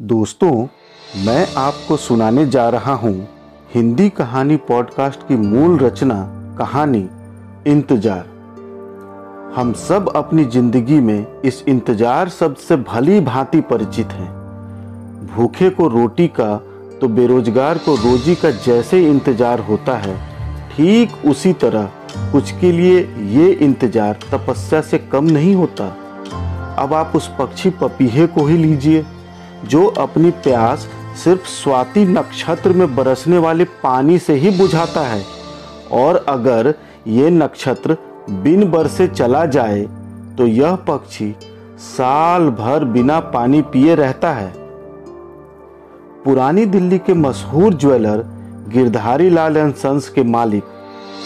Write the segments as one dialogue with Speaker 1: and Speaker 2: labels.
Speaker 1: दोस्तों, मैं आपको सुनाने जा रहा हूँ हिंदी कहानी पॉडकास्ट की मूल रचना, कहानी, इंतज़ार। हम सब अपनी ज़िंदगी में इस इंतज़ार शब्द से भली भांति परिचित हैं। भूखे को रोटी का तो बेरोजगार को रोजी का जैसे इंतज़ार होता है, ठीक उसी तरह कुछ के लिए ये इंतज़ार तपस्या से कम नहीं होता। अब आप उस पक्षी पपीहे को ही लीजिए। जो अपनी प्यास सिर्फ़ स्वाति नक्षत्र में बरसने वाले पानी से ही बुझाता है। और अगर ये नक्षत्र बिन बरसे चला जाए तो यह पक्षी साल भर बिना पानी पिए रहता है। पुरानी दिल्ली के मशहूर jeweller Girdhari Lal and sons के मालिक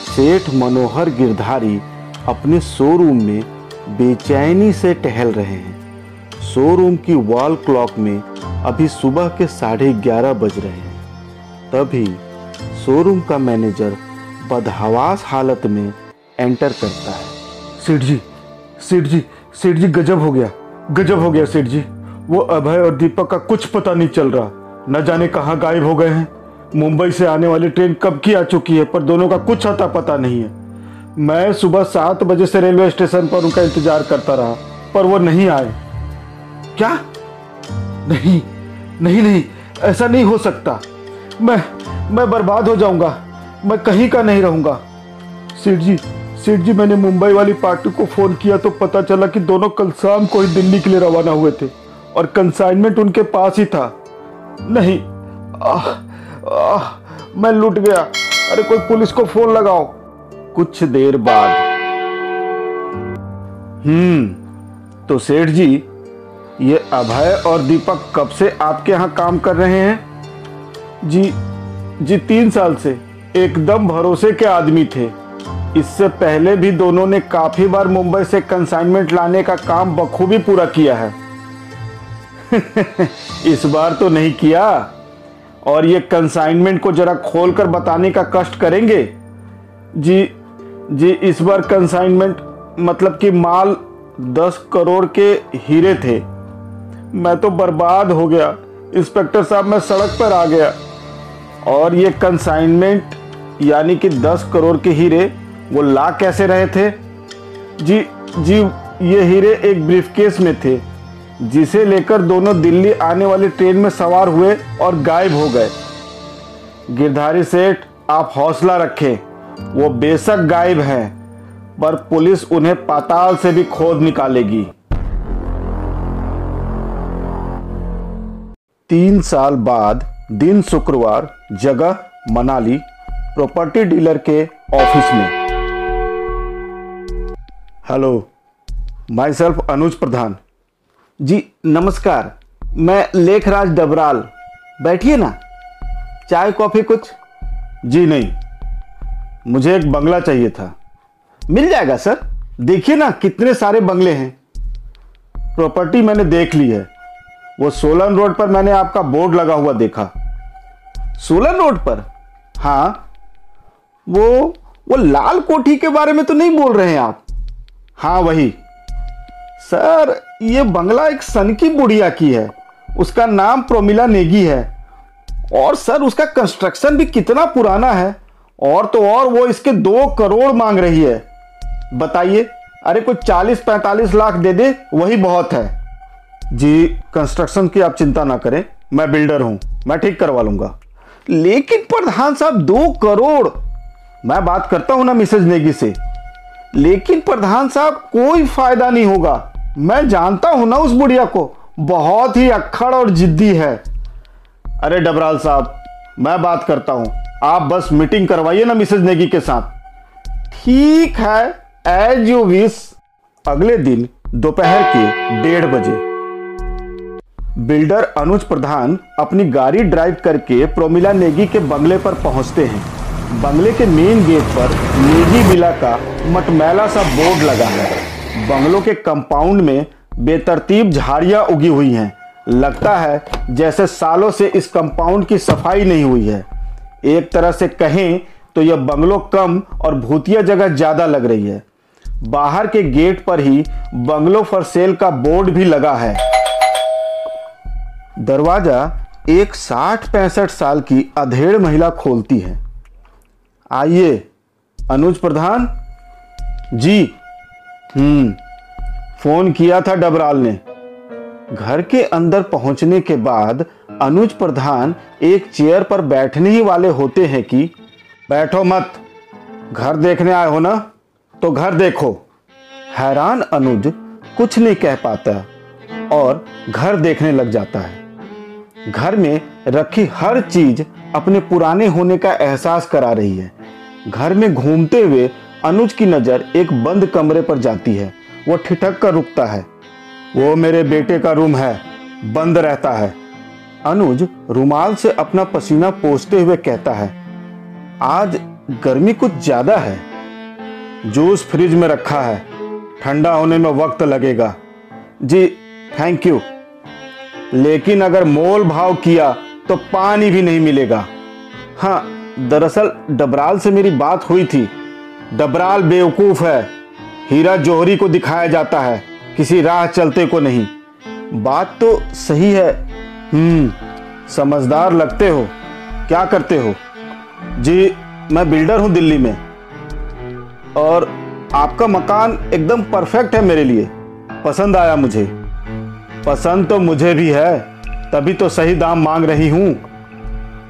Speaker 1: सेठ मनोहर गिरधारी अपने शोरूम में बेचैनी से टहल रहे हैं। शोरूम की वॉल क्लॉक में अभी सुबह के साढ़े ग्यारह बज रहे हैं। तभी शोरूम का मैनेजर बदहवास हालत में एंटर करता है।
Speaker 2: सेठ जी सेठ जी सेठ जी गजब हो गया, गजब हो गया सेठ जी। वो अभय और दीपक का कुछ पता नहीं चल रहा, न जाने कहाँ गायब हो गए हैं। मुंबई से आने वाली ट्रेन कब की आ चुकी है, पर दोनों का कुछ आता पता नहीं है। मैं सुबह सात बजे से रेलवे स्टेशन पर उनका इंतज़ार करता रहा, पर वो नहीं आए। क्या? नहीं नहीं नहीं ऐसा नहीं हो सकता। मैं मैं बर्बाद हो जाऊँगा। मैं कहीं का नहीं रहूँगा। सेठ जी सेठ जी मैंने मुंबई वाली पार्टी को फ़ोन किया तो पता चला कि दोनों कल शाम को ही दिल्ली के लिए रवाना हुए थे और कंसाइनमेंट उनके पास ही था। नहीं आह, आह, मैं लुट गया। अरे कोई पुलिस को फ़ोन लगाओ।
Speaker 1: कुछ देर बाद।
Speaker 2: हम्म तो सेठ जी ये अभय और दीपक कब से आपके यहाँ काम कर रहे हैं? जी जी तीन साल से। एकदम भरोसे के आदमी थे। इससे पहले भी दोनों ने काफ़ी बार मुंबई से कंसाइनमेंट लाने का काम बखूबी पूरा किया है। इस बार तो नहीं किया। और ये कंसाइनमेंट को जरा खोलकर बताने का कष्ट करेंगे? जी जी इस बार कंसाइनमेंट मतलब कि माल दस करोड़ के हीरे थे। मैं तो बर्बाद हो गया। इंस्पेक्टर साहब, मैं सड़क पर आ गया। और ये कंसाइनमेंट यानी कि दस करोड़ के हीरे, वो ला कैसे रहे थे? जी जी, ये हीरे एक ब्रीफकेस में थे, जिसे लेकर दोनों दिल्ली आने वाली ट्रेन में सवार हुए और गायब हो गए। गिरधारी सेठ, आप हौसला रखें, वो बेशक गायब हैं, पर पुलिस उन्हें पाताल से भी खोद निकालेगी। तीन साल बाद दिन शुक्रवार जगह मनाली प्रॉपर्टी डीलर के ऑफ़िस में। Hello myself Anuj Pradhan ji, नमस्कार, मैं लेखराज डबराल। बैठिए ना। चाय, कॉफ़ी कुछ? जी नहीं, मुझे एक बंगला चाहिए था। मिल जाएगा, सर? देखिए ना, कितने सारे बंगले हैं। प्रॉपर्टी मैंने देख ली है। वो सोलन रोड पर मैंने आपका बोर्ड लगा हुआ देखा। सोलन रोड पर? हाँ। वो वो लाल कोठी के बारे में तो नहीं बोल रहे हैं आप? हाँ वही। सर, ये बंगला एक सन की बुढ़िया की है। उसका नाम प्रोमिला नेगी है। और सर, उसका कंस्ट्रक्शन भी कितना पुराना है। और तो और वो इसके दो करोड़ मांग रही है। बताइए। अरे कोई चालीस पैंतालीस लाख दे दे, वही बहुत है। जी कंस्ट्रक्शन की आप चिंता ना करें। मैं बिल्डर हूँ। मैं ठीक करवा लूँगा। लेकिन प्रधान साहब, दो करोड़। मैं बात करता हूँ ना मिसेज नेगी से। लेकिन प्रधान साहब, कोई फ़ायदा नहीं होगा। मैं जानता हूँ ना उस बुढ़िया को। बहुत ही अक्खड़ और जिद्दी है। अरे डबराल साहब, मैं बात करता हूँ। आप बस मीटिंग करवाइए ना मिसेज नेगी के साथ। ठीक है एज यू विश अगले दिन दोपहर के डेढ़ बजे। बिल्डर अनुज प्रधान अपनी गाड़ी ड्राइव करके प्रोमिला नेगी के बंगले पर पहुँचते हैं। बंगले के मेन गेट पर नेगी विला का मटमैला सा बोर्ड लगा है। बंगलों के कंपाउंड में बेतरतीब झाड़ियाँ उगी हुई हैं। लगता है जैसे सालों से इस कंपाउंड की सफ़ाई नहीं हुई है। एक तरह से कहें तो यह बंगलो कम और भूतिया जगह ज़्यादा लग रही है। बाहर के गेट पर ही बंगलो फॉर सेल का बोर्ड भी लगा है। दरवाज़ा एक साठ पैंसठ साल की अधेड़ महिला खोलती है। आइए, अनुज प्रधान? जी। हम्म फ़ोन किया था डबराल ने। घर के अंदर पहुँचने के बाद अनुज प्रधान एक चेयर पर बैठने ही वाले होते हैं कि, बैठो मत, घर देखने आए हो ना? तो घर देखो। हैरान अनुज कुछ नहीं कह पाता और घर देखने लग जाता है। घर में रखी हर चीज़ अपने पुराने होने का एहसास करा रही है। घर में घूमते हुए अनुज की नज़र एक बंद कमरे पर जाती है। वो ठिठक कर रुकता है। वो मेरे बेटे का रूम है। बंद रहता है। अनुज रुमाल से अपना पसीना पोसते हुए कहता है, आज गर्मी कुछ ज़्यादा है। जूस फ्रिज में रखा है। ठंडा होने में वक्त लगेगा। जी, थैंक यू। लेकिन अगर मोल भाव किया तो पानी भी नहीं मिलेगा। हाँ दरअसल डबराल से मेरी बात हुई थी। डबराल बेवकूफ़ है। हीरा जोहरी को दिखाया जाता है, किसी राह चलते को नहीं। बात तो सही है। हम्म समझदार लगते हो। क्या करते हो? जी, मैं बिल्डर हूँ दिल्ली में। और आपका मकान एकदम परफेक्ट है मेरे लिए। पसंद आया मुझे। पसंद तो मुझे भी है, तभी तो सही दाम मांग रही हूँ।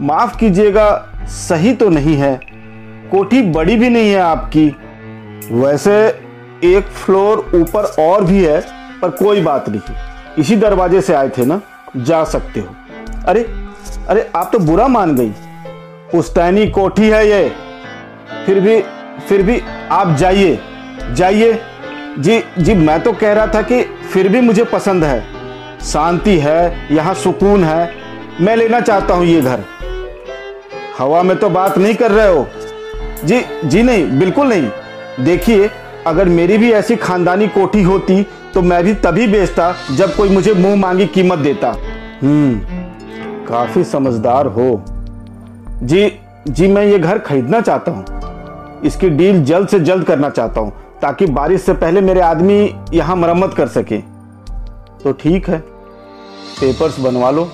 Speaker 2: माफ़ कीजिएगा, सही तो नहीं है, कोठी बड़ी भी नहीं है आपकी। वैसे एक फ्लोर ऊपर और भी है, पर कोई बात नहीं। इसी दरवाजे से आए थे ना, जा सकते हो। अरे अरे, आप तो बुरा मान गई। पुस्तैनी कोठी है ये। फिर भी फिर भी आप जाइए जाइए। जी जी, मैं तो कह रहा था कि फिर भी मुझे पसंद है। शांति है, यहाँ सुकून है। मैं लेना चाहता हूँ ये घर। हवा में तो बात नहीं कर रहे हो। जी जी नहीं, बिल्कुल नहीं। देखिए, अगर मेरी भी ऐसी खानदानी कोठी होती तो मैं भी तभी बेचता, जब कोई मुझे मुँह मांगी कीमत देता। हम्म काफ़ी समझदार हो। जी जी, मैं ये घर खरीदना चाहता हूँ। इसकी डील जल्द से जल्द करना चाहता हूँ, ताकि बारिश से पहले मेरे आदमी यहाँ मरम्मत कर सके। तो ठीक है पेपर्स बनवा लो,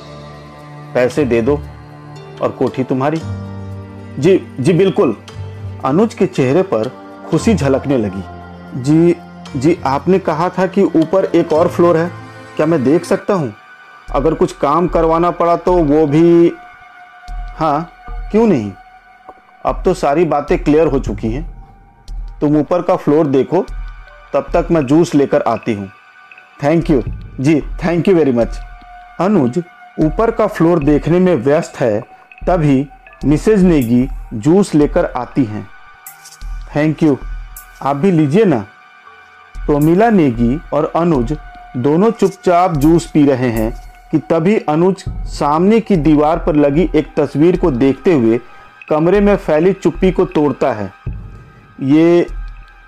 Speaker 2: पैसे दे दो, और कोठी तुम्हारी। जी जी बिल्कुल। अनुज के चेहरे पर खुशी झलकने लगी। जी जी, आपने कहा था कि ऊपर एक और फ्लोर है। क्या मैं देख सकता हूँ? अगर कुछ काम करवाना पड़ा तो वो भी हाँ क्यों नहीं? अब तो सारी बातें क्लियर हो चुकी हैं। तुम ऊपर का फ्लोर देखो, तब तक मैं जूस लेकर आती हूँ। Thank you ji thank you very much Anuj, ऊपर का फ्लोर देखने में व्यस्त है, तभी मिसेज नेगी जूस लेकर आती हैं। थैंक यू आप भी लीजिए ना। टोमिला नेगी और अनुज दोनों चुपचाप जूस पी रहे हैं कि तभी अनुज सामने की दीवार पर लगी एक तस्वीर को देखते हुए कमरे में फैली चुप्पी को तोड़ता है। ये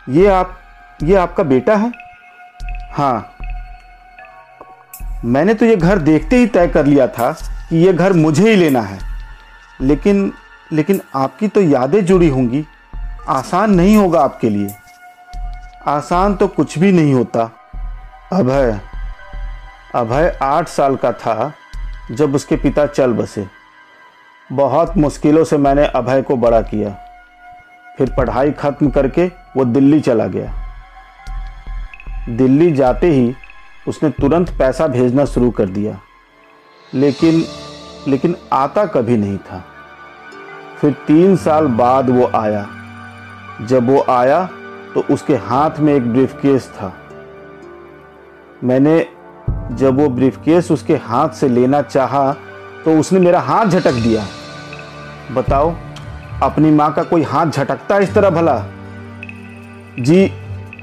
Speaker 2: ये आप, ये आपका बेटा है? हाँ मैंने तो ये घर देखते ही तय कर लिया था कि ये घर मुझे ही लेना है। लेकिन लेकिन आपकी तो यादें जुड़ी होंगी। आसान नहीं होगा आपके लिए। आसान तो कुछ भी नहीं होता। अभय अभय आठ साल का था जब उसके पिता चल बसे। बहुत मुश्किलों से मैंने अभय को बड़ा किया। फिर पढ़ाई खत्म करके वो दिल्ली चला गया। दिल्ली जाते ही उसने तुरंत पैसा भेजना शुरू कर दिया। लेकिन लेकिन आता कभी नहीं था। फिर तीन साल बाद वो आया। जब वो आया तो उसके हाथ में एक ब्रीफकेस था। मैंने, जब वो ब्रीफकेस उसके हाथ से लेना चाहा तो उसने मेरा हाथ झटक दिया। बताओ, अपनी माँ का कोई हाथ झटकता इस तरह भला? जी,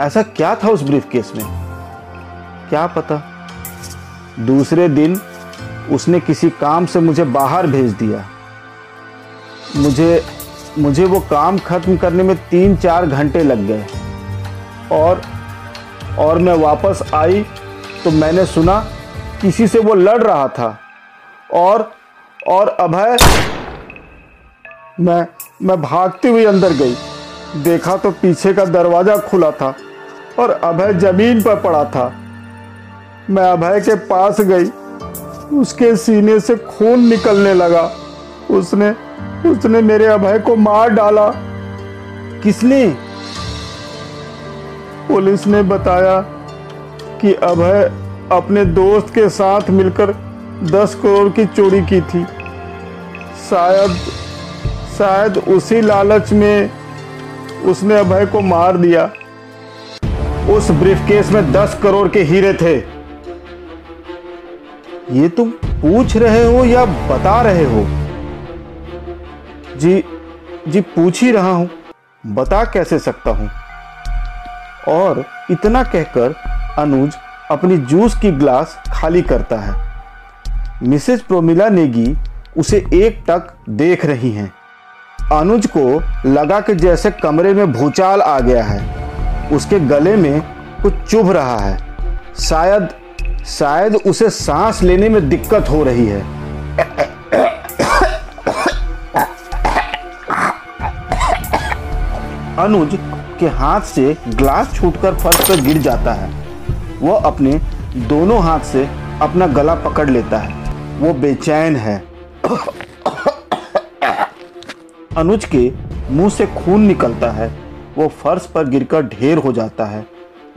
Speaker 2: ऐसा क्या था उस ब्रीफकेस में? क्या पता? दूसरे दिन उसने किसी काम से मुझे बाहर भेज दिया। मुझे मुझे वो काम खत्म करने में तीन चार घंटे लग गए। और और मैं वापस आई तो मैंने सुना किसी से वो लड़ रहा था। और और अभय, मैं मैं भागती हुई अंदर गई। देखा तो पीछे का दरवाज़ा खुला था और अभय ज़मीन पर पड़ा था। मैं अभय के पास गई। उसके सीने से खून निकलने लगा। उसने उसने मेरे अभय को मार डाला।
Speaker 1: किसने?
Speaker 2: पुलिस ने बताया कि अभय अपने दोस्त के साथ मिलकर दस करोड़ की चोरी की थी। शायद शायद उसी लालच में उसने अभय को मार दिया।
Speaker 1: उस ब्रीफकेस में दस करोड़ के हीरे थे। ये तुम पूछ रहे हो या बता रहे हो? जी जी पूछ ही रहा हूँ। बता कैसे सकता हूँ? और इतना कहकर अनुज अपनी जूस की ग्लास खाली करता है। मिसेज प्रोमिला नेगी उसे एक टक देख रही हैं। अनुज को लगा कि जैसे कमरे में भूचाल आ गया है। उसके गले में कुछ चुभ रहा है। शायद शायद उसे सांस लेने में दिक्कत हो रही है। अनुज के हाथ से ग्लास छूटकर फर्श पर गिर जाता है। वह अपने दोनों हाथ से अपना गला पकड़ लेता है। वो बेचैन है। अनुज के मुँह से खून निकलता है। वो फर्श पर गिरकर ढेर हो जाता है।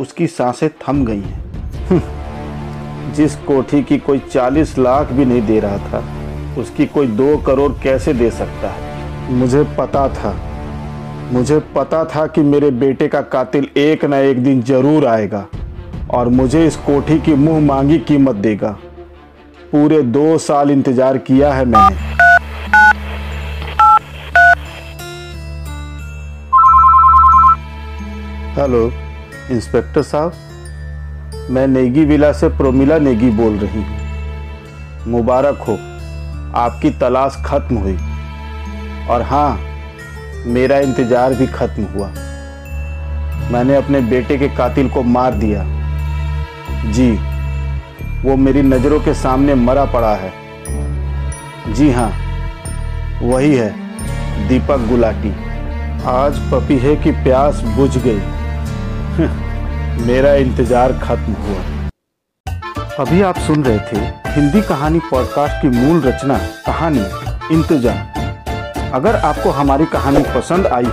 Speaker 1: उसकी साँसें थम गई हैं। जिस कोठी की कोई चालीस लाख भी नहीं दे रहा था उसकी कोई दो करोड़ कैसे दे सकता है? मुझे पता था। मुझे पता था कि मेरे बेटे का कातिल एक ना एक दिन ज़रूर आएगा और मुझे इस कोठी की मुँह मांगी कीमत देगा। पूरे दो साल इंतज़ार किया है मैंने। हेलो इंस्पेक्टर साहब? मैं नेगी विला से प्रोमिला नेगी बोल रही हूँ। मुबारक हो, आपकी तलाश खत्म हुई। और हाँ मेरा इंतज़ार भी खत्म हुआ। मैंने अपने बेटे के कातिल को मार दिया। जी, वो मेरी नज़रों के सामने मरा पड़ा है। जी हाँ वही है, दीपक गुलाटी। आज पपी है कि प्यास बुझ गई। मेरा इंतज़ार खत्म हुआ। अभी आप सुन रहे थे हिंदी कहानी पॉडकास्ट की मूल रचना, कहानी, इंतज़ार। अगर आपको हमारी कहानी पसंद आई